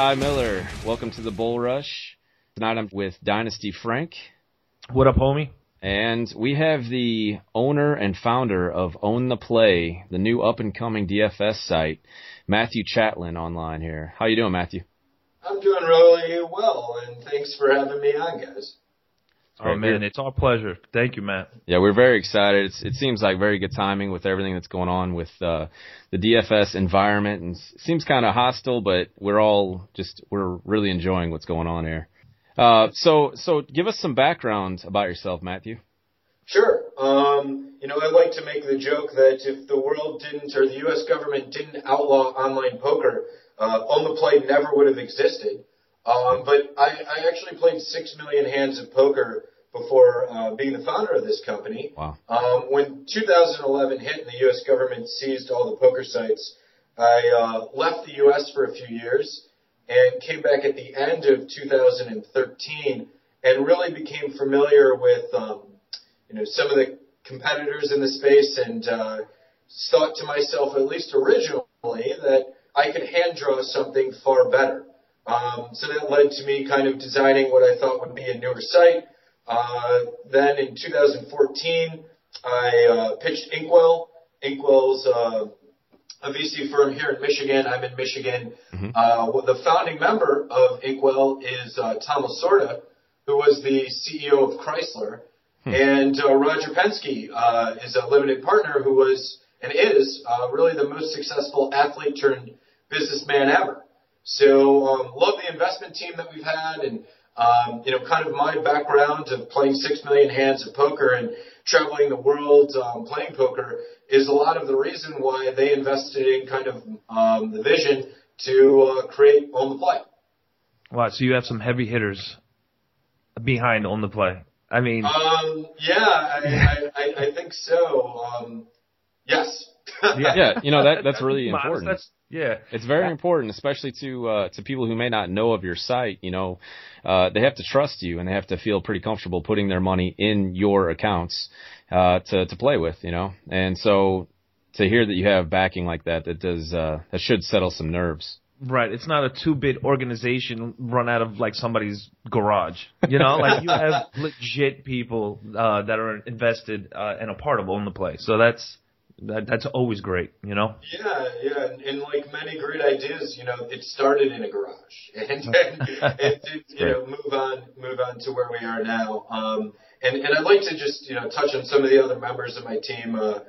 name is Ty Miller. Welcome to the Bull Rush. Tonight I'm with Dynasty Frank. What up, homie? And we have the owner and founder of Own the Play, the new up and coming DFS site, Matthew Chatlin online here. How you doing, Matthew? I'm doing really well, and thanks for having me on, guys. Oh man, it's our pleasure. Thank you, Matt. Yeah, we're very excited. It's, it seems like very good timing with everything that's going on with uh, the DFS environment, and seems kind of hostile, but we're all just we're really enjoying what's going on here. Uh, so, so give us some background about yourself, Matthew. Sure. Um, you know, I like to make the joke that if the world didn't, or the U.S. government didn't outlaw online poker, uh, own the play never would have existed. Um, but I, I actually played six million hands of poker before uh, being the founder of this company. Wow. Um, when 2011 hit and the U.S. government seized all the poker sites, I uh, left the U.S. for a few years and came back at the end of 2013 and really became familiar with um, you know some of the competitors in the space and uh, thought to myself, at least originally, that I could hand draw something far better. Um, so that led to me kind of designing what I thought would be a newer site. Uh, then in 2014, I uh, pitched Incwell. Incwell's uh, a VC firm here in Michigan. I'm in Michigan. Mm-hmm. Uh, the founding member of Incwell is uh, Tom Lasorda, who was the CEO of Chrysler. Hmm. And uh, Roger Penske uh, is a limited partner who was and is uh, really the most successful athlete turned businessman ever. So um, love the investment team that we've had, and um, you know, kind of my background of playing six million hands of poker and traveling the world um, playing poker is a lot of the reason why they invested in kind of um, the vision to uh, create own the play. Wow, so you have some heavy hitters behind own the play. I mean, um, yeah, I, I, I think so. Um, yes. yeah, yeah, you know that that's really important. That's, yeah, it's very important, especially to uh, to people who may not know of your site. You know, uh, they have to trust you and they have to feel pretty comfortable putting their money in your accounts uh, to to play with. You know, and so to hear that you have backing like that, that does uh, that should settle some nerves. Right. It's not a two bit organization run out of like somebody's garage. You know, like you have legit people uh, that are invested uh, and a part of own the play. So that's that, that's always great, you know. Yeah, yeah, and, and like many great ideas, you know, it started in a garage, and and, and to, you know move on move on to where we are now. Um, and and I'd like to just you know touch on some of the other members of my team. Uh,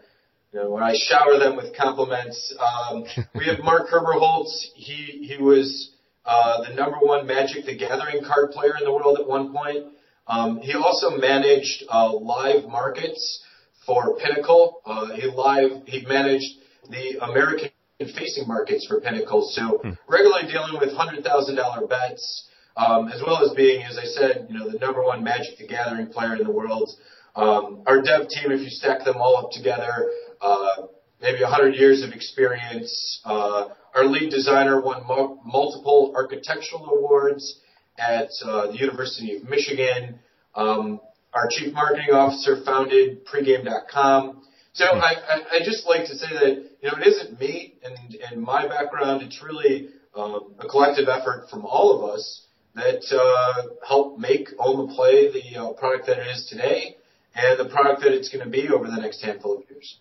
you know, when I shower them with compliments, um, we have Mark Herberholz. He he was uh, the number one Magic the Gathering card player in the world at one point. Um, he also managed uh, live markets for Pinnacle. Uh, he live he managed the American facing markets for Pinnacle, so hmm. regularly dealing with hundred thousand dollar bets, um, as well as being, as I said, you know, the number one Magic the Gathering player in the world. Um, our dev team, if you stack them all up together, uh, maybe 100 years of experience. Uh, our lead designer won mo- multiple architectural awards at uh, the University of Michigan. Um, our chief marketing officer founded pregame.com. So I, I, I just like to say that you know it isn't me and, and my background. It's really um, a collective effort from all of us that uh, help make the Play the uh, product that it is today and the product that it's going to be over the next handful of years.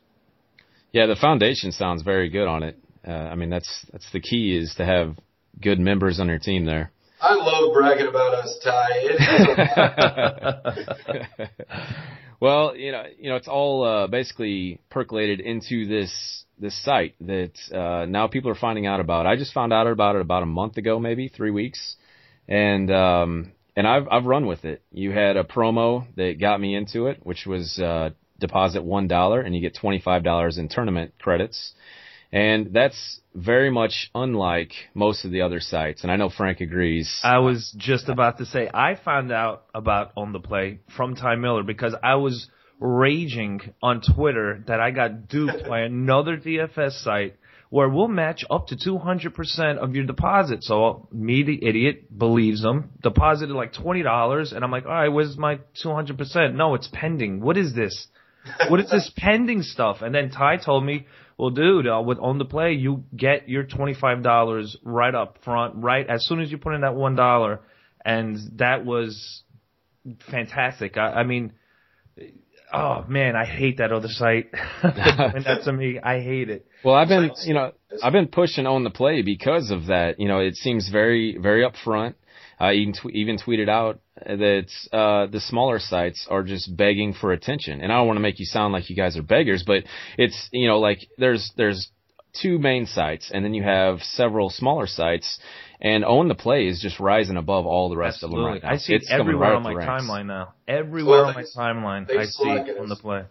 Yeah, the foundation sounds very good on it. Uh, I mean, that's that's the key is to have good members on your team there. I love bragging about us, Ty. well, you know, you know, it's all uh, basically percolated into this this site that uh, now people are finding out about. I just found out about it about a month ago, maybe three weeks, and um, and I've I've run with it. You had a promo that got me into it, which was uh, deposit one dollar and you get twenty five dollars in tournament credits. And that's very much unlike most of the other sites. And I know Frank agrees. I was just about to say, I found out about Own the Play from Ty Miller because I was raging on Twitter that I got duped by another DFS site where we'll match up to 200% of your deposit. So me, the idiot, believes them, deposited like $20, and I'm like, all right, where's my 200%? No, it's pending. What is this? what is this pending stuff? And then Ty told me, Well, dude, uh, with own the play, you get your twenty five dollars right up front, right as soon as you put in that one dollar, and that was fantastic. I, I mean, oh man, I hate that other site. and that's to me, I hate it. Well, I've been, you know, I've been pushing own the play because of that. You know, it seems very, very upfront. I even tw- even tweeted out that uh, the smaller sites are just begging for attention, and I don't want to make you sound like you guys are beggars, but it's you know like there's there's two main sites, and then you have several smaller sites, and own the play is just rising above all the rest Absolutely. of them right now. I see it's it everywhere right on my ranks. timeline now. Everywhere Well, on my thanks- timeline, I see Slack, own the play.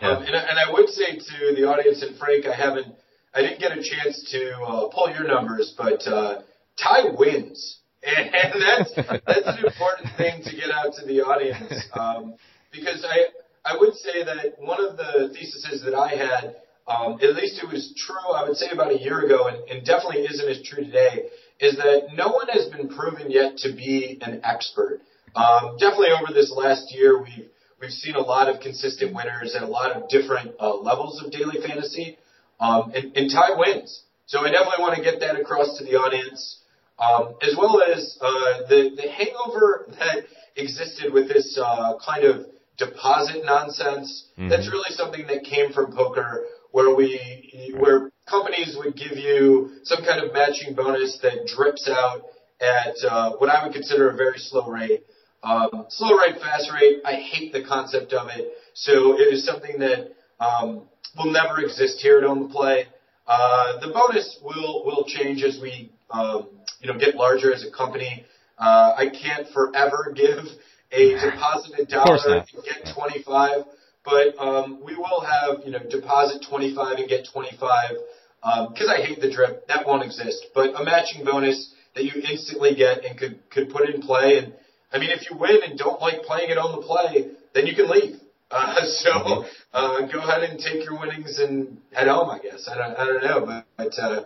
Um, and, I- and I would say to the audience and Frank, I haven't, I didn't get a chance to uh, pull your numbers, but uh, Ty wins, and, that's that's an important thing to get out to the audience um, because I I would say that one of the theses that I had, um, at least it was true, I would say about a year ago, and, and definitely isn't as true today, is that no one has been proven yet to be an expert. Um, definitely over this last year, we've we've seen a lot of consistent winners at a lot of different uh, levels of daily fantasy, um, and, and Ty wins. So I definitely want to get that across to the audience, um, as well as uh, the the hangover that existed with this uh, kind of deposit nonsense. Mhm. That's really something that came from poker, where we where companies would give you some kind of matching bonus that drips out at uh, what I would consider a very slow rate. Um, slow rate, fast rate. I hate the concept of it. So it is something that um, will never exist here at Own the Play. Uh, the bonus will will change as we um, you know get larger as a company. Uh, I can't forever give a deposited dollar and get 25, but um, we will have you know deposit 25 and get 25 because I hate the drip. That won't exist. But a matching bonus that you instantly get and could could put in play. And I mean, if you win and don't like playing it on the play, then you can leave. Uh, so uh, go ahead and take your winnings and head home. I guess I don't I don't know, but, but uh,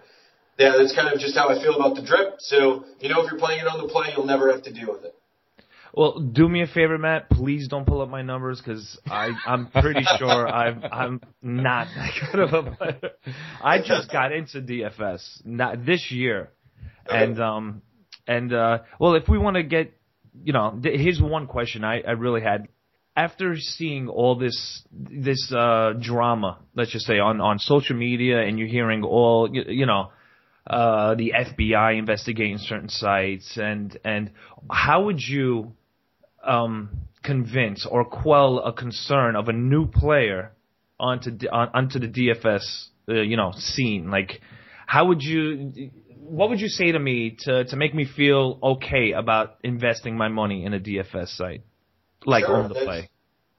yeah, that's kind of just how I feel about the drip. So you know, if you're playing it on the play, you'll never have to deal with it. Well, do me a favor, Matt. Please don't pull up my numbers because I'm pretty sure I'm I'm not that good of a player. I just got into DFS not this year, and um and uh well, if we want to get you know, th- here's one question I I really had after seeing all this this uh drama, let's just say on on social media, and you're hearing all you, you know uh, the FBI investigating certain sites, and and how would you um, convince or quell a concern of a new player onto on, onto the DFS uh, you know scene? Like, how would you? What would you say to me to to make me feel okay about investing my money in a DFS site, like Sure, on the that's- play?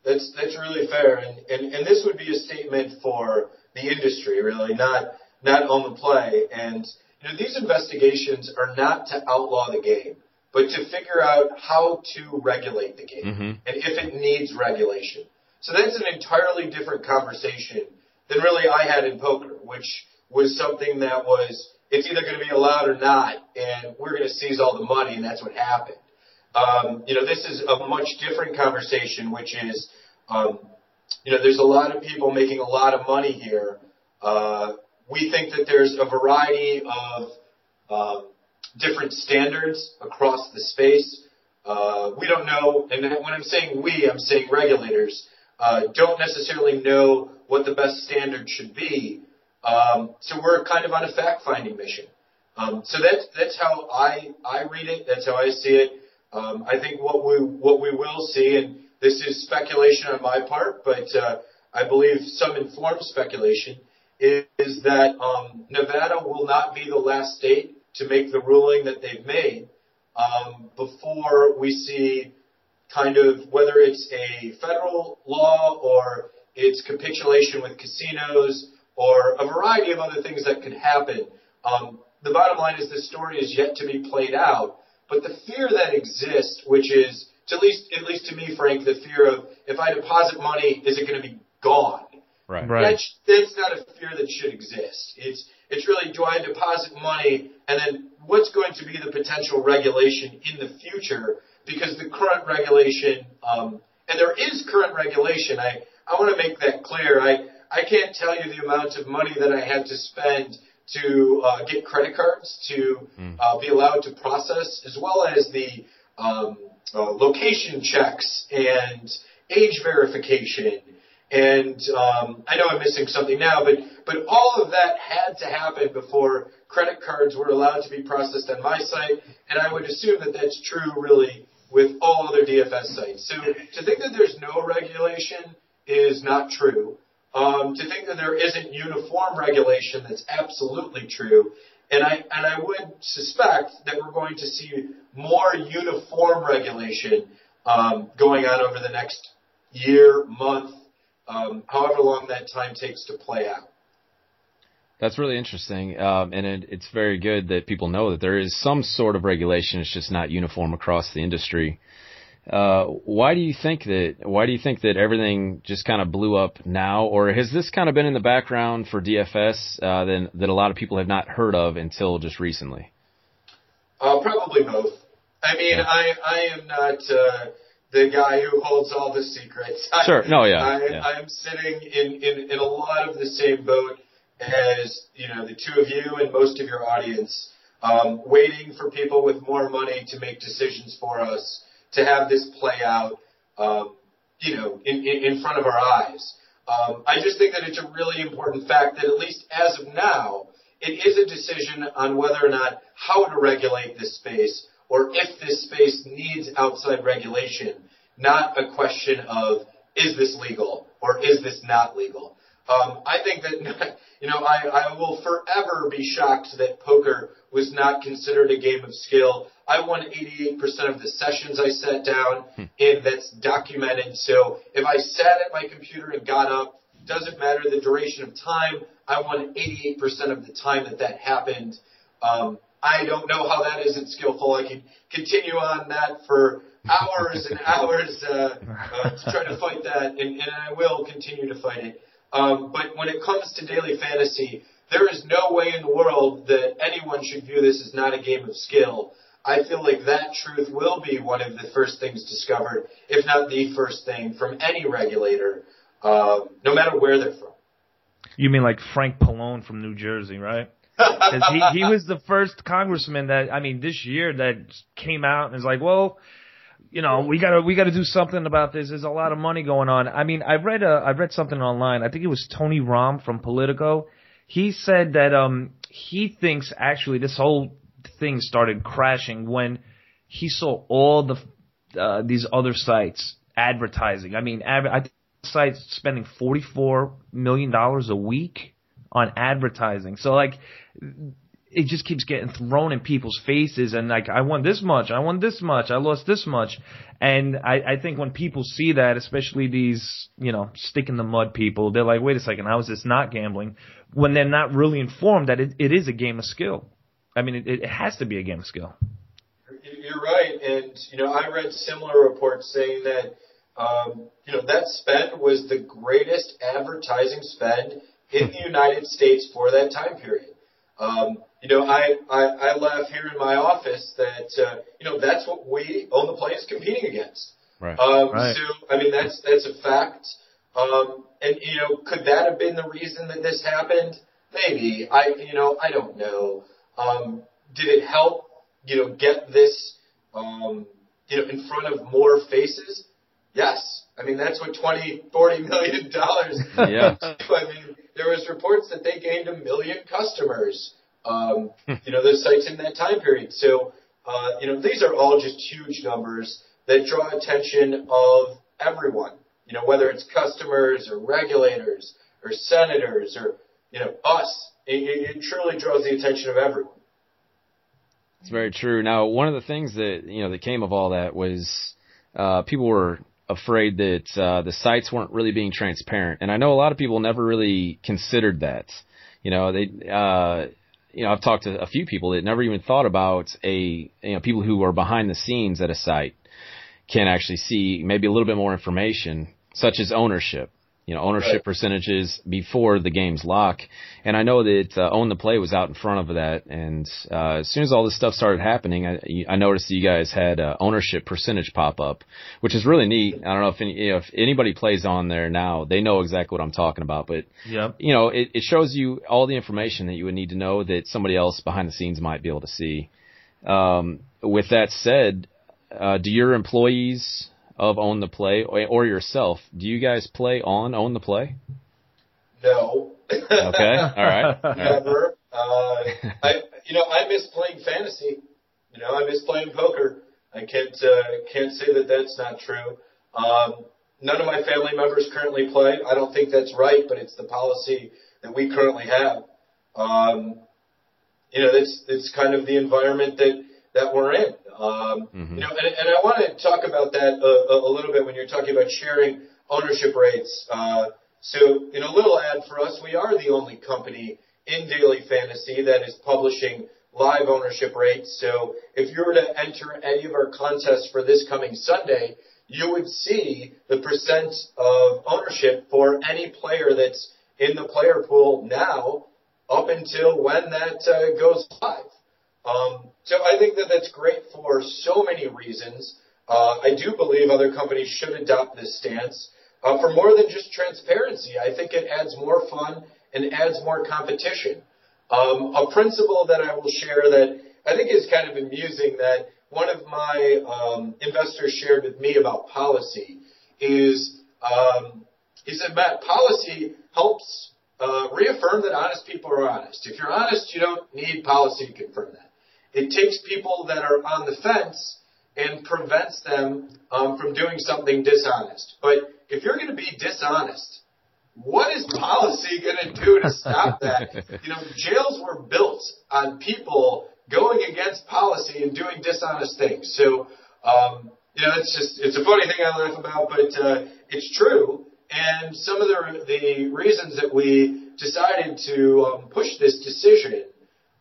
That's that's really fair, and, and and this would be a statement for the industry, really, not not own the play. And you know, these investigations are not to outlaw the game, but to figure out how to regulate the game Mhm. and if it needs regulation. So that's an entirely different conversation than really I had in poker, which was something that was it's either going to be allowed or not, and we're going to seize all the money, and that's what happened. Um, you know, this is a much different conversation, which is, um, you know, there's a lot of people making a lot of money here. Uh, we think that there's a variety of um, different standards across the space. Uh, we don't know, and when I'm saying we, I'm saying regulators uh, don't necessarily know what the best standard should be. Um, so we're kind of on a fact-finding mission. Um, so that's that's how I I read it. That's how I see it. Um, I think what we what we will see, and this is speculation on my part, but uh, I believe some informed speculation is, that um, Nevada will not be the last state to make the ruling that they've made um, before we see kind of whether it's a federal law or it's capitulation with casinos or a variety of other things that could happen. Um, the bottom line is the story is yet to be played out, but the fear that exists, which is at least at least to me, Frank, the fear of if I deposit money, is it going to be gone? Right. Right. That's, that's not a fear that should exist. It's it's really do I deposit money and then what's going to be the potential regulation in the future? Because the current regulation, um, and there is current regulation. I I want to make that clear. I I can't tell you the amount of money that I had to spend to uh, get credit cards to mm. uh, be allowed to process, as well as the um, uh, location checks and age verification. And um, I know I'm missing something now, but but all of that had to happen before credit cards were allowed to be processed on my site, and I would assume that that's true really with all other DFS sites. So to think that there's no regulation is not true. Um, to think that there isn't uniform regulation, that's absolutely true. And I, and I would suspect that we're going to see more uniform regulation um, going on over the next year, month, um, however long that time takes to play out. That's really interesting, um, and it, it's very good that people know that there is some sort of regulation. It's just not uniform across the industry. Uh, why do you think that? Why do you think that everything just kind of blew up now, or has this kind of been in the background for DFS uh, that that a lot of people have not heard of until just recently? Uh, probably both. I mean, yeah. I I am not uh, the guy who holds all the secrets. Sure. No. Yeah. I, yeah. I'm sitting in, in in a lot of the same boat as you know the two of you and most of your audience, um, waiting for people with more money to make decisions for us to have this play out, um, you know, in, in, in front of our eyes. Um, I just think that it's a really important fact that at least as of now, it is a decision on whether or not how to regulate this space or if this space needs outside regulation, not a question of is this legal or is this not legal. Um, I think that, you know, I, I will forever be shocked that poker was not considered a game of skill. I won 88% of the sessions I sat down, hmm. and that's documented. So if I sat at my computer and got up, doesn't matter the duration of time. I won 88% of the time that that happened. Um, I don't know how that isn't skillful. I can continue on that for hours and hours uh, uh, to try to fight that, and, and I will continue to fight it. Um, but when it comes to daily fantasy, there is no way in the world that anyone should view this as not a game of skill. I feel like that truth will be one of the first things discovered, if not the first thing, from any regulator, uh, no matter where they're from. You mean like Frank Pallone from New Jersey, right? Because he, he was the first congressman that I mean this year that came out and is like, well, you know, we gotta we gotta do something about this. There's a lot of money going on. I mean, I read a I read something online. I think it was Tony Romm from Politico. He said that um he thinks actually this whole thing started crashing when he saw all the uh, these other sites advertising. I mean, adver- I sites spending forty four million dollars a week on advertising. So like it just keeps getting thrown in people's faces and like I won this much, I won this much, I lost this much. And I, I think when people see that, especially these, you know, stick in the mud people, they're like, wait a second, how is this not gambling? When they're not really informed that it, it is a game of skill. I mean, it, it has to be a game of skill. You're right. And, you know, I read similar reports saying that, um, you know, that spend was the greatest advertising spend in the United States for that time period. Um, you know, I, I, I laugh here in my office that, uh, you know, that's what we own the play is competing against. Right. Um, right. So, I mean, that's, that's a fact. Um, and, you know, could that have been the reason that this happened? Maybe. I, you know, I don't know. Um, did it help, you know, get this, um, you know, in front of more faces? Yes. I mean, that's what 20, 40 million dollars. yeah. I mean, there was reports that they gained a million customers um, you know, those sites in that time period. So, uh, you know, these are all just huge numbers that draw attention of everyone. You know, whether it's customers or regulators or senators or you know us, it, it truly draws the attention of everyone. It's very true. Now, one of the things that you know that came of all that was uh, people were afraid that uh, the sites weren't really being transparent, and I know a lot of people never really considered that. You know, they uh, you know, I've talked to a few people that never even thought about a, you know, people who are behind the scenes at a site can actually see maybe a little bit more information, such as ownership. You know ownership Right. percentages before the games lock. And I know that uh, Own the Play was out in front of that. And uh, as soon as all this stuff started happening, I, I noticed that you guys had uh, ownership percentage pop up, which is really neat. I don't know if any, you know, if anybody plays on there now, they know exactly what I'm talking about. But Yep. you know, it, it shows you all the information that you would need to know that somebody else behind the scenes might be able to see. Um, with that said, uh, do your employees of Own the Play or, yourself, do you guys play on Own the Play? No. Okay, all right, all right. Never. Uh, I, you know, I miss playing fantasy. You know, I miss playing poker. I can't uh, can't say that that's not true. Um, none of my family members currently play. I don't think that's right, but it's the policy that we currently have. Um, you know, that's it's kind of the environment that that we're in. Um, Mhm. You know, and, and I want to talk about that a, a, a little bit when you're talking about sharing ownership rates. Uh, so, in a little ad for us, we are the only company in daily fantasy that is publishing live ownership rates. So, if you were to enter any of our contests for this coming Sunday, you would see the percent of ownership for any player that's in the player pool now up until when that uh, goes live. Um, so I think that that's great for so many reasons. Uh, I do believe other companies should adopt this stance uh, for more than just transparency. I think it adds more fun and adds more competition. Um, a principle that I will share that I think is kind of amusing that one of my um, investors shared with me about policy is um, he said, Matt, policy helps uh, reaffirm that honest people are honest. If you're honest, you don't need policy to confirm that. It takes people that are on the fence and prevents them um, from doing something dishonest. But if you're going to be dishonest, what is policy going to do to stop that? you know, jails were built on people going against policy and doing dishonest things. So, um, you know, it's just, it's a funny thing I laugh about, but uh, it's true. And some of the, the reasons that we decided to um, push this decision.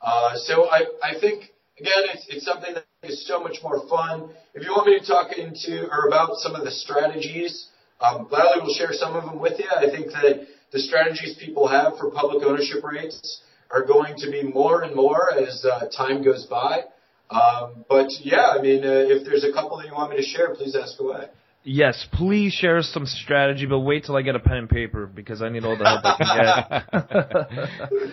Uh, so I, I think, again, it's, it's something that is so much more fun. If you want me to talk into or about some of the strategies, um, gladly will share some of them with you. I think that the strategies people have for public ownership rates are going to be more and more as uh, time goes by. Um, but yeah, I mean, uh, if there's a couple that you want me to share, please ask away. Yes, please share some strategy, but wait till I get a pen and paper because I need all the help I can get.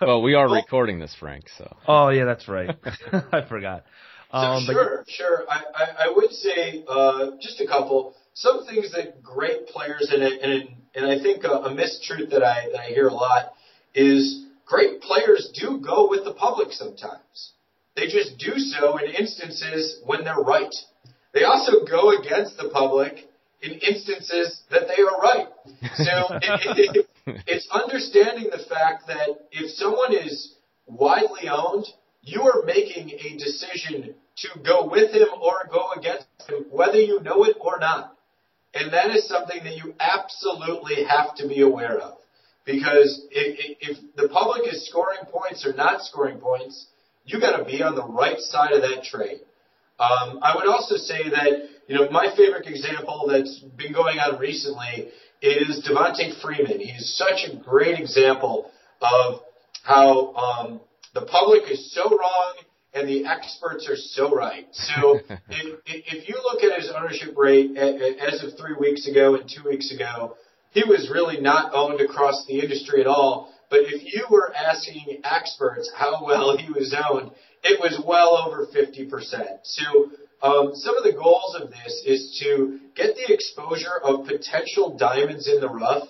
well, we are recording this, Frank. So oh yeah, that's right. I forgot. Um, so but- sure, sure. I, I, I would say uh, just a couple. Some things that great players and and and I think a, a mistruth that I that I hear a lot is great players do go with the public sometimes. They just do so in instances when they're right. They also go against the public in instances that they are right. So it, it, it's understanding the fact that if someone is widely owned, you are making a decision to go with him or go against him, whether you know it or not. And that is something that you absolutely have to be aware of. Because if, if the public is scoring points or not scoring points, you got to be on the right side of that trade. Um, I would also say that, you know, my favorite example that's been going on recently is Devonta Freeman. He's such a great example of how um, the public is so wrong and the experts are so right. So if, if you look at his ownership rate as of three weeks ago and two weeks ago, he was really not owned across the industry at all. But if you were asking experts how well he was owned, it was well over 50%. So um, some of the goals of this is to get the exposure of potential diamonds in the rough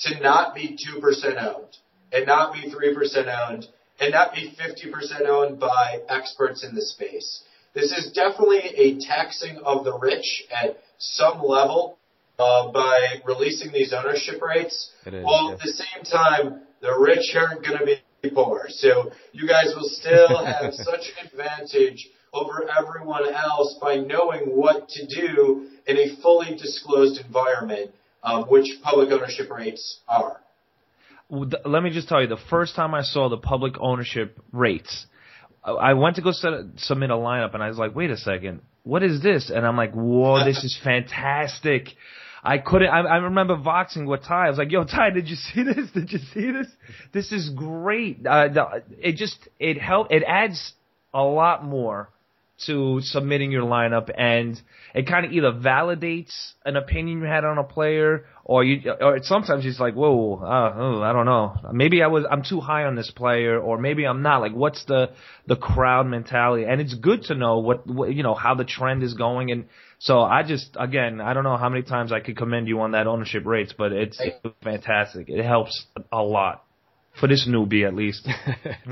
to not be 2% owned and not be 3% owned and not be 50% owned by experts in the space. This is definitely a taxing of the rich at some level uh, by releasing these ownership rates. Is, while yes. at the same time, the rich aren't going to be poor. So you guys will still have such an advantage over everyone else by knowing what to do in a fully disclosed environment, um, which public ownership rates are. Let me just tell you, the first time I saw the public ownership rates, I- went to go set, submit a lineup, and I was like, "Wait a second, what is this?" And I'm like, "Whoa, this is fantastic!" I couldn't. I, I remember voxing with Ty. I was like, "Yo, Ty, did you see this? Did you see this? This is great. Uh, the, it just it help. It adds a lot more to submitting your lineup, and it kind of either validates an opinion you had on a player, or you, or sometimes it's like, whoa, uh, oh, I don't know, maybe I was, I'm too high on this player, or maybe I'm not. Like, what's the the crowd mentality? And it's good to know what, what you know how the trend is going, and so I just, again, I don't know how many times I could commend you on that ownership rates, but it's, it's fantastic. It helps a lot for this newbie at least.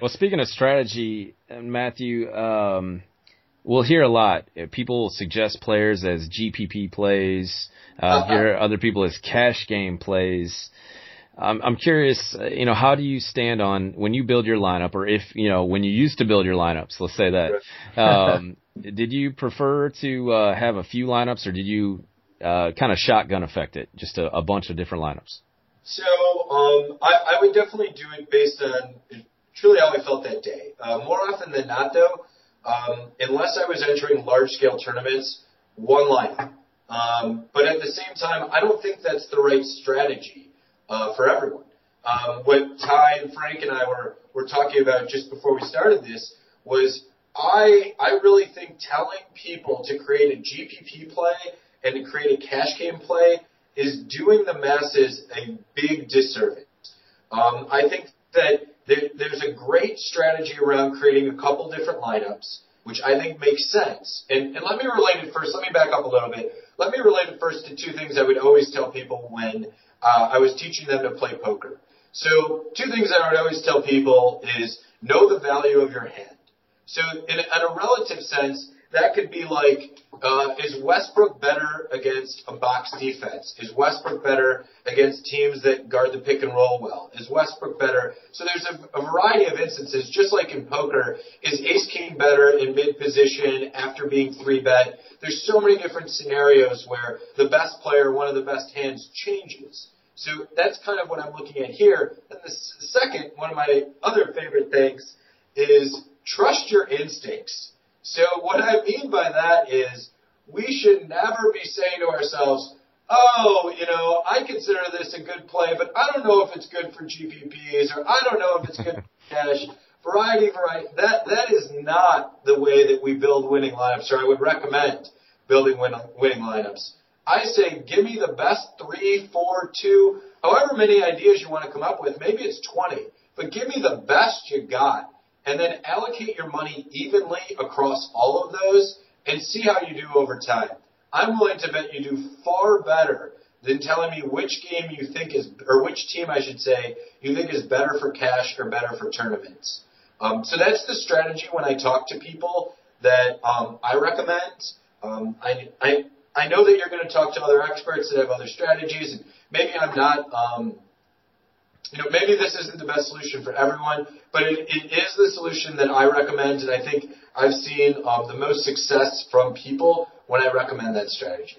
well, speaking of strategy, Matthew, um, we'll hear a lot. People suggest players as GPP plays. Uh, uh-huh. Hear other people as cash game plays. Um, I'm curious, uh, you know, how do you stand on when you build your lineup, or if you know when you used to build your lineups? Let's say that. Um, did you prefer to uh, have a few lineups, or did you uh, kind of shotgun affect it, just a, a bunch of different lineups? So um, I, I would definitely do it based on truly how I felt that day. Uh, more often than not, though, um, unless I was entering large scale tournaments, one lineup. Um, but at the same time, I don't think that's the right strategy uh, for everyone. Um, what Ty and Frank and I were, were talking about just before we started this was I I really think telling people to create a GPP play and to create a cash game play is doing the masses a big disservice. Um, I think that there, there's a great strategy around creating a couple different lineups, which I think makes sense. And, and let me relate it first. Let me back up a little bit. Let me relate it first to two things I would always tell people when uh, I was teaching them to play poker. So two things I would always tell people is know the value of your hand. So in a, in a relative sense, that could be like, uh, is Westbrook better against a box defense? Is Westbrook better against teams that guard the pick and roll well? Is Westbrook better? So there's a, a variety of instances, just like in poker. Is Ace King better in mid position after being three bet? There's so many different scenarios where the best player, one of the best hands, changes. So that's kind of what I'm looking at here. And the second, one of my other favorite things is trust your instincts. So what I mean by that is we should never be saying to ourselves, oh, you know, I consider this a good play, but I don't know if it's good for GPPs or I don't know if it's good for cash. Variety, variety. That that is not the way that we build winning lineups, or I would recommend building win, winning lineups. I say, give me the best three, four, two, however many ideas you want to come up with. Maybe it's 20, but give me the best you got and then allocate your money evenly across all of those and see how you do over time. I'm willing to bet you do far better than telling me which game you think is, or which team I should say, you think is better for cash or better for tournaments. Um, so that's the strategy when I talk to people that um, I recommend. Um, I, I I know that you're going to talk to other experts that have other strategies, and maybe I'm not um, you know, maybe this isn't the best solution for everyone, but it, it is the solution that I recommend, and I think I've seen um, the most success from people when I recommend that strategy.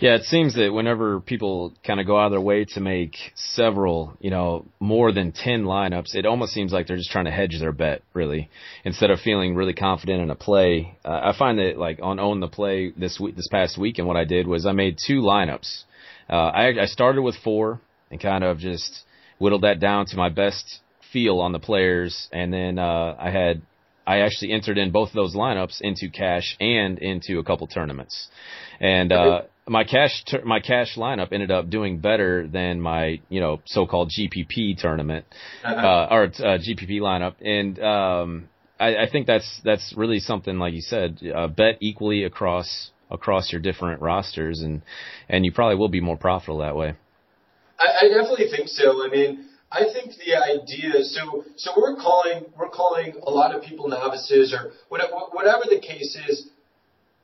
Yeah, it seems that whenever people kind of go out of their way to make several, you know, more than 10 lineups, it almost seems like they're just trying to hedge their bet, really, instead of feeling really confident in a play. Uh, I find that, like, on Own the Play this week, this past week, and what I did was I made two lineups. Uh, I, I started with four and kind of just whittled that down to my best feel on the players, and then uh, I had I actually entered in both of those lineups into cash and into a couple tournaments, and uh, my cash my cash lineup ended up doing better than my you know so-called GPP tournament uh-huh. uh, or uh, GPP lineup, and um, I, I think that's that's really something like you said, uh, bet equally across across your different rosters, and and you probably will be more profitable that way. I, I definitely think so. I mean, I think the idea. So, so we're calling we're calling a lot of people novices or whatever the case is.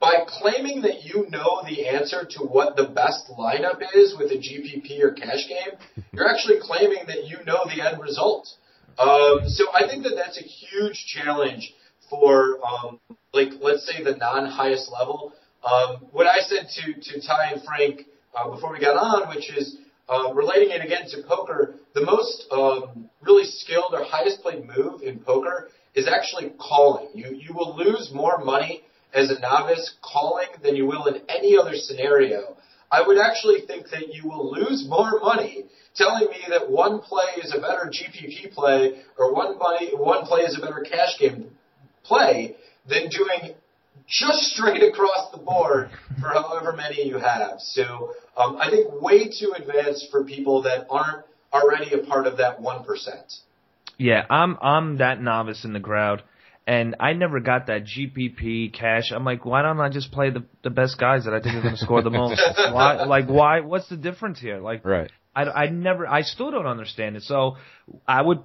By claiming that you know the answer to what the best lineup is with a GPP or cash game, you're actually claiming that you know the end result. Um, so I think that that's a huge challenge for, um, like, let's say the non-highest level. Um, what I said to to Ty and Frank uh, before we got on, which is uh, relating it again to poker, the most um, really skilled or highest played move in poker is actually calling. You you will lose more money as a novice calling than you will in any other scenario, I would actually think that you will lose more money telling me that one play is a better GPP play or one money, one play is a better cash game play than doing just straight across the board for however many you have. So um, I think way too advanced for people that aren't already a part of that one percent. Yeah, I'm I'm that novice in the crowd, and I never got that GPP cash. I'm like, why don't I just play the the best guys that I think are going to score the most? why? Like, why? What's the difference here? Like, right. I I never I still don't understand it. So I would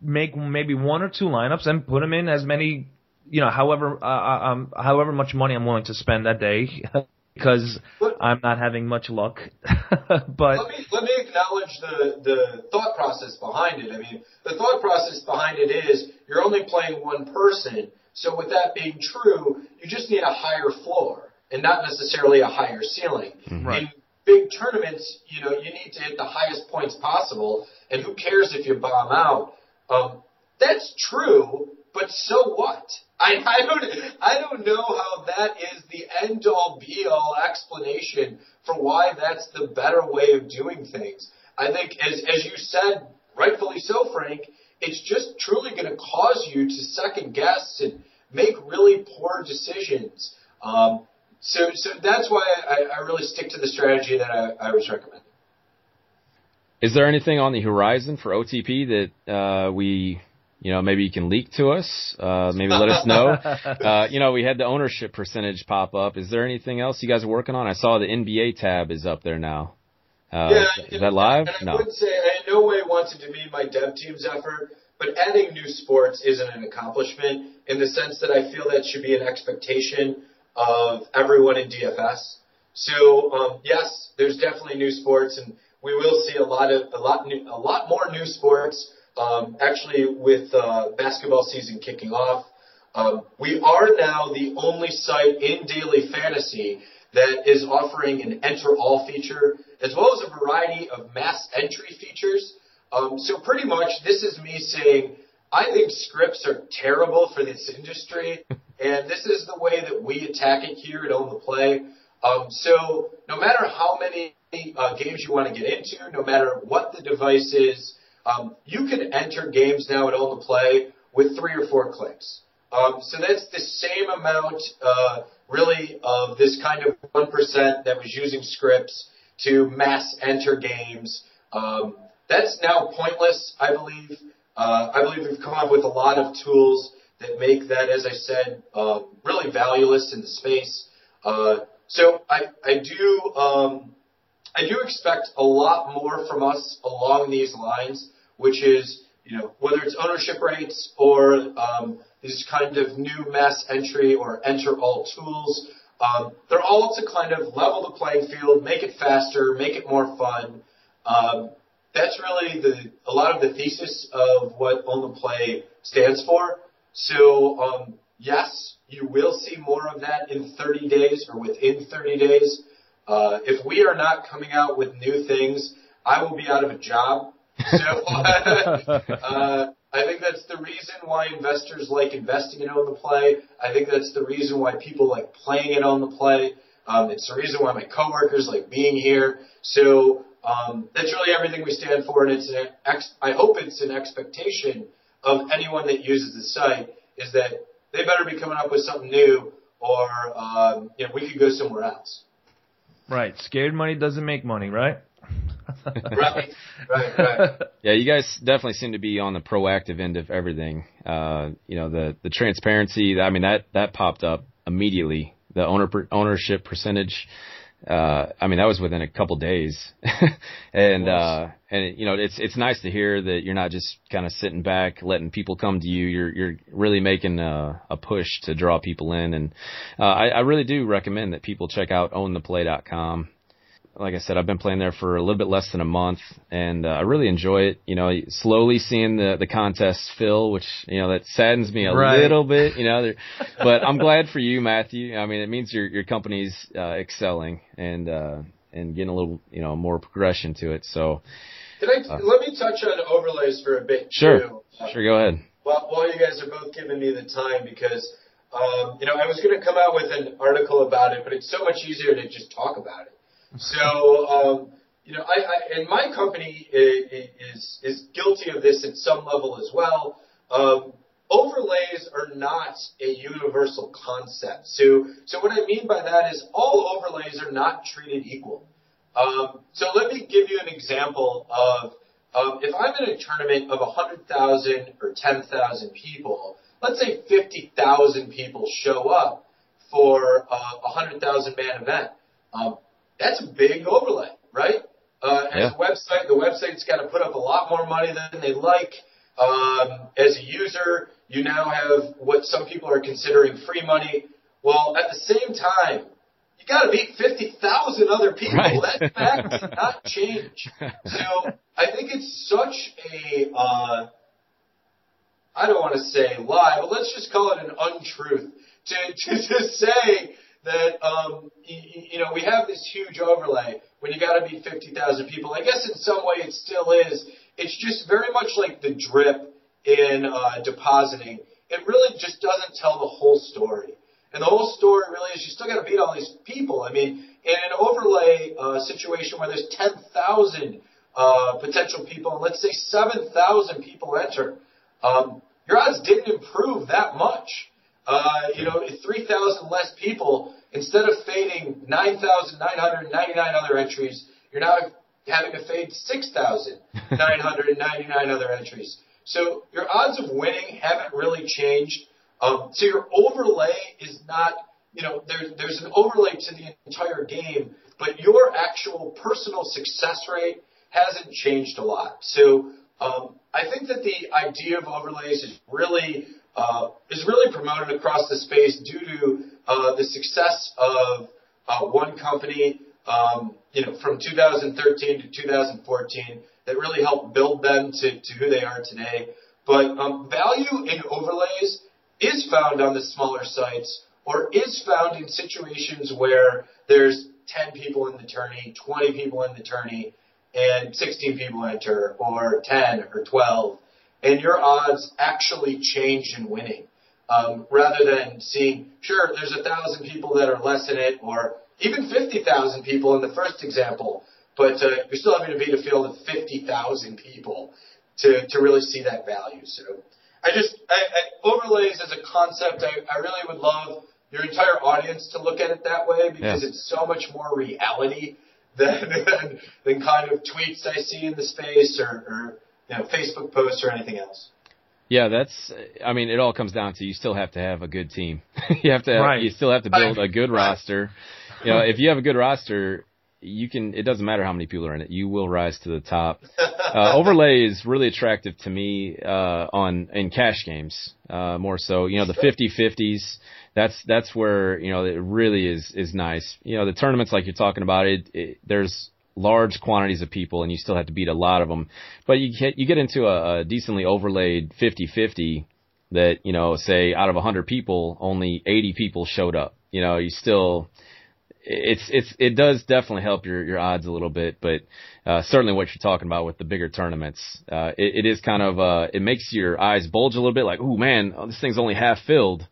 make maybe one or two lineups and put them in as many you know, however, uh, uh, um, however much money I'm willing to spend that day, because I'm not having much luck. but let me let me acknowledge the the thought process behind it. I mean, the thought process behind it is you're only playing one person. So with that being true, you just need a higher floor and not necessarily a higher ceiling. Mm-hmm. Right. In big tournaments, you know, you need to hit the highest points possible, and who cares if you bomb out? Um, that's true, but so what? I, I don't I don't know how that is the end all be all explanation for why that's the better way of doing things. I think as as you said, rightfully so, Frank, it's just truly going to cause you to second guess and make really poor decisions. Um, so so that's why I, I really stick to the strategy that I, I was recommending. Is there anything on the horizon for OTP that uh, we you know, maybe you can leak to us. Uh, maybe let us know. Uh, you know, we had the ownership percentage pop up. Is there anything else you guys are working on? I saw the NBA tab is up there now. Uh, yeah, is that live? And I no. would say I in no way want to demean my dev team's effort, but adding new sports isn't an accomplishment in the sense that I feel that should be an expectation of everyone in DFS. So um, yes, there's definitely new sports, and we will see a lot of a lot new, a lot more new sports um, actually, with uh, basketball season kicking off, um, we are now the only site in daily fantasy that is offering an enter all feature as well as a variety of mass entry features. Um, so pretty much this is me saying I think scripts are terrible for this industry, and this is the way that we attack it here at Own the Play. Um, so no matter how many uh, games you want to get into, no matter what the device is, um, you can enter games now at the Play with three or four clicks. Um, so that's the same amount, uh, really, of this kind of 1% that was using scripts to mass enter games. Um, that's now pointless, I believe. Uh, I believe we've come up with a lot of tools that make that, as I said, uh, really valueless in the space. Uh, so I, I do um, I do expect a lot more from us along these lines which is, you know, whether it's ownership rates or um, these kind of new mass entry or enter all tools, um, they're all to kind of level the playing field, make it faster, make it more fun. Um, that's really the a lot of the thesis of what own the Play stands for. So um, yes, you will see more of that in 30 days or within 30 days. Uh, if we are not coming out with new things, I will be out of a job so uh, I think that's the reason why investors like investing in Own the Play. I think that's the reason why people like playing it on the play. Um, it's the reason why my coworkers like being here. So um, that's really everything we stand for, and it's an ex- I hope it's an expectation of anyone that uses the site is that they better be coming up with something new, or um, you know, we could go somewhere else. Right. Scared money doesn't make money, right? Right, right, right. Yeah, you guys definitely seem to be on the proactive end of everything. Uh, you know, the the transparency. I mean, that that popped up immediately. The owner ownership percentage. Uh, I mean, that was within a couple days, and uh, and you know, it's it's nice to hear that you're not just kind of sitting back, letting people come to you. You're you're really making a, a push to draw people in, and uh, I, I really do recommend that people check out owntheplay.com like I said, I've been playing there for a little bit less than a month, and uh, I really enjoy it. You know, slowly seeing the the contests fill, which you know that saddens me a right. little bit. You know, but I'm glad for you, Matthew. I mean, it means your your company's uh, excelling and uh, and getting a little you know more progression to it. So, can I uh, let me touch on overlays for a bit? Sure, too. sure, go ahead. Well, while you guys are both giving me the time, because Um, you know, I was going to come out with an article about it, but it's so much easier to just talk about it. So, um, you know, I, I and my company is is guilty of this at some level as well. Um, overlays are not a universal concept. So, so what I mean by that is all overlays are not treated equal. Um, so let me give you an example of um, if I'm in a tournament of 100,000 or 10,000 people, let's say 50,000 people show up for a 100,000 man event. Um, that's a big overlay, right? Uh, as yeah. a website, the website's got to put up a lot more money than they like. Um, as a user, you now have what some people are considering free money. Well, at the same time, you got to beat 50,000 other people. Right. That fact does not change. So I think it's such a, uh, I don't want to say lie, but let's just call it an untruth to, to, to say that, um, you, you know, we have this huge overlay when you got to beat 50,000 people. I guess in some way it still is. It's just very much like the drip in uh, depositing. It really just doesn't tell the whole story. And the whole story really is you still got to beat all these people. I mean, in an overlay uh, situation where there's 10,000 uh, potential people, and let's say 7,000 people enter, um, your odds didn't improve that much. Uh, you know, 3,000 less people, instead of fading 9,999 other entries, you're now having to fade 6,999 other entries. So your odds of winning haven't really changed. Um, so your overlay is not, you know, there, there's an overlay to the entire game, but your actual personal success rate hasn't changed a lot. So um, I think that the idea of overlays is really uh, is really promoted across the space due to uh, the success of uh, one company, um, you know, from 2013 to 2014 that really helped build them to, to who they are today. But um, value in overlays is found on the smaller sites or is found in situations where there's 10 people in the tourney, 20 people in the tourney, and 16 people enter, or 10 or 12, and your odds actually change in winning. Um, rather than seeing, sure, there's a thousand people that are less in it, or even 50,000 people in the first example, but uh, you're still having to beat a field of 50,000 people to, to really see that value. So I just, I, I, overlays as a concept, I, I really would love your entire audience to look at it that way because yeah. it's so much more reality than, than, than kind of tweets I see in the space or, or you know, Facebook posts or anything else. Yeah, that's. I mean, it all comes down to you still have to have a good team. you have to. Have, right. You still have to build a good roster. You know, if you have a good roster, you can. It doesn't matter how many people are in it. You will rise to the top. Uh, overlay is really attractive to me uh, on in cash games uh, more so. You know, the 50-50s. That's that's where you know it really is is nice. You know, the tournaments like you're talking about. It, it there's large quantities of people and you still have to beat a lot of them. But you get you get into a, a decently overlaid 50-50 that you know say out of 100 people only 80 people showed up. You know, you still it's it's it does definitely help your your odds a little bit, but uh, certainly what you're talking about with the bigger tournaments, uh, it, it is kind of uh, it makes your eyes bulge a little bit, like, oh man, this thing's only half filled,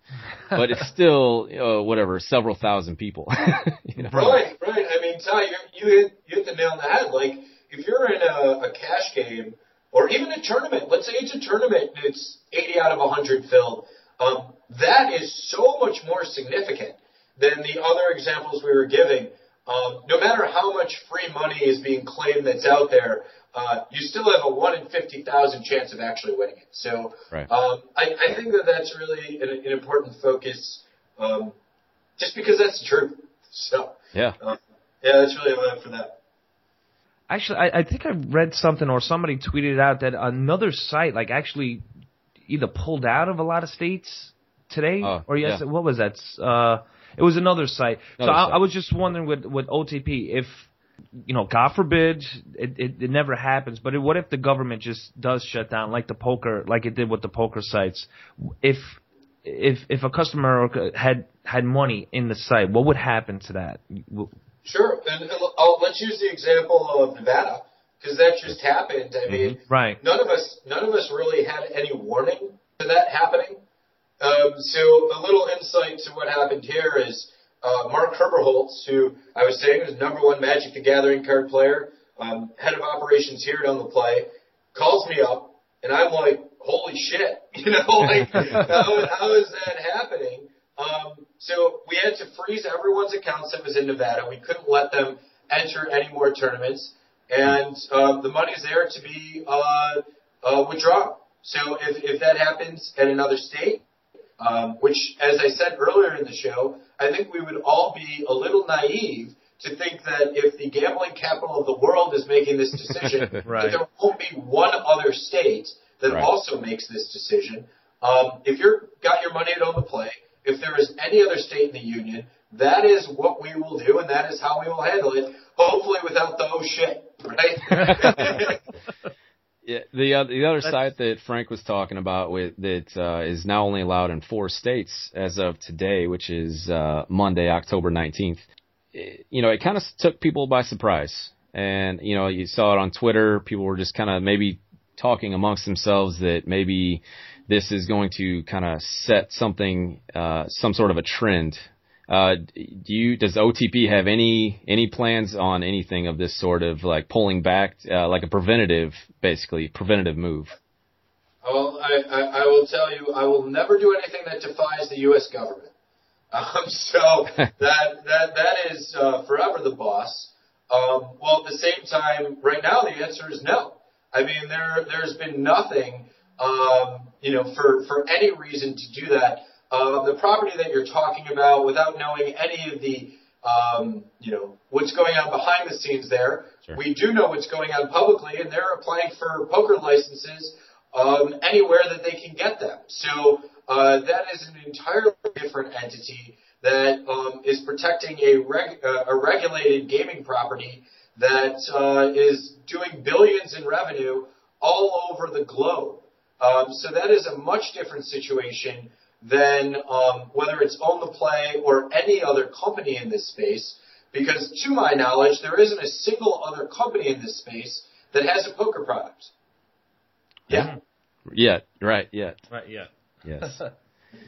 but it's still know, whatever several thousand people. you know? Right, right. I mean, Ty, you hit you hit the nail on the head. Like if you're in a, a cash game or even a tournament, let's say it's a tournament, and it's 80 out of 100 filled. Um, that is so much more significant than the other examples we were giving. Um, no matter how much free money is being claimed that's out there, uh, you still have a one in fifty thousand chance of actually winning it. So right. um, I, I, think that that's really an, an important focus, um, just because that's the truth. So yeah, uh, yeah, that's really a for that. Actually, I, I think I read something or somebody tweeted out that another site like actually either pulled out of a lot of states today oh, or yes, yeah. what was that? Uh, it was another site. Another so I, I, was just wondering with with OTP if you know, God forbid, it, it, it never happens. But what if the government just does shut down, like the poker, like it did with the poker sites? If if if a customer had had money in the site, what would happen to that? Sure, and, and I'll, let's use the example of Nevada because that just happened. I mean, mm-hmm. right? None of us none of us really had any warning to that happening Um, so a little insight to what happened here is uh, Mark Herberholz, who I was saying is number one Magic the Gathering card player, um, head of operations here at Own the Play, calls me up, and I'm like, holy shit, you know, like how, how is that happening? Um, so we had to freeze everyone's accounts that was in Nevada. We couldn't let them enter any more tournaments, and um, the money's there to be uh, uh, withdrawn. So if, if that happens at another state, um, which, as I said earlier in the show, I think we would all be a little naive to think that if the gambling capital of the world is making this decision, right. that there won't be one other state that Right. also makes this decision. Um, if you're got your money at own the play, if there is any other state in the union, that is what we will do, and that is how we will handle it. Hopefully, without the oh shit, right? Yeah, the uh, the other That's- site that Frank was talking about with that uh, is now only allowed in four states as of today, which is uh, Monday, October nineteenth. You know, it kind of took people by surprise, and you know, you saw it on Twitter. People were just kind of maybe talking amongst themselves that maybe this is going to kind of set something, uh, some sort of a trend. Uh, do you does OTP have any any plans on anything of this sort of like pulling back, uh, like a preventative, basically preventative move? Well, I, I, I will tell you, I will never do anything that defies the U.S. government. Um, so that that that is uh, forever the boss. Um, well, at the same time, right now the answer is no. I mean, there there's been nothing, um, you know, for for any reason to do that. Uh, the property that you're talking about, without knowing any of the, um, you know, what's going on behind the scenes there, Sure. we do know what's going on publicly, and they're applying for poker licenses um, anywhere that they can get them. So uh, that is an entirely different entity that um, is protecting a, reg- uh, a regulated gaming property that uh, is doing billions in revenue all over the globe. Um, so that is a much different situation than um, whether it's own the play or any other company in this space. Because to my knowledge, there isn't a single other company in this space that has a poker product. Yeah. Yeah, right. Yeah, Right. Yeah. yes.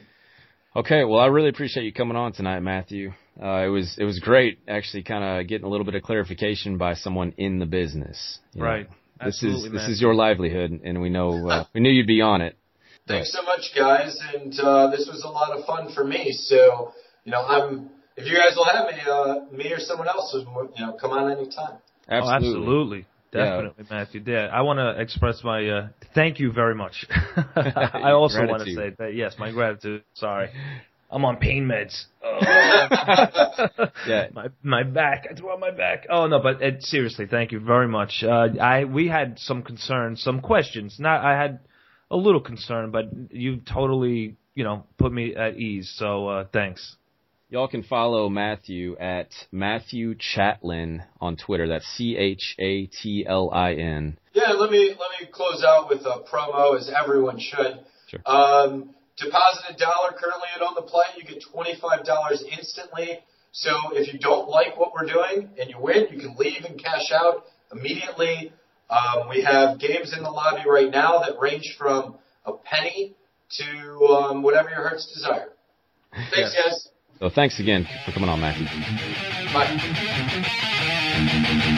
okay, well, I really appreciate you coming on tonight, Matthew. Uh, it was it was great actually, kind of getting a little bit of clarification by someone in the business. you know. Right. This Absolutely, is this is your livelihood, and we know uh, we knew you'd be on it. Thanks so much, guys, and uh, this was a lot of fun for me. So, you know, I'm if you guys will have me, uh, me or someone else, you know, come on anytime. Oh, absolutely. Yeah. Definitely, Matthew. Yeah, I want to express my uh, thank you very much. I also want to say that yes, my gratitude. Sorry, I'm on pain meds. Yeah. my my back. I threw out my back. Oh no, but uh, seriously, thank you very much. Uh, I we had some concerns, some questions. Not I had a little concern, but you totally you know put me at ease. So uh, thanks. Y'all can follow Matthew at Matthew Chatlin on Twitter. That's C H A T L I N. Yeah, let me let me close out with a promo, as everyone should. Sure. Um, deposit a dollar currently at own the play, you get twenty five dollars instantly. So if you don't like what we're doing and you win, you can leave and cash out immediately. Um, we have games in the lobby right now that range from a penny to um, whatever your heart's desire. Thanks, guys. So thanks again for coming on, Matthew. Bye.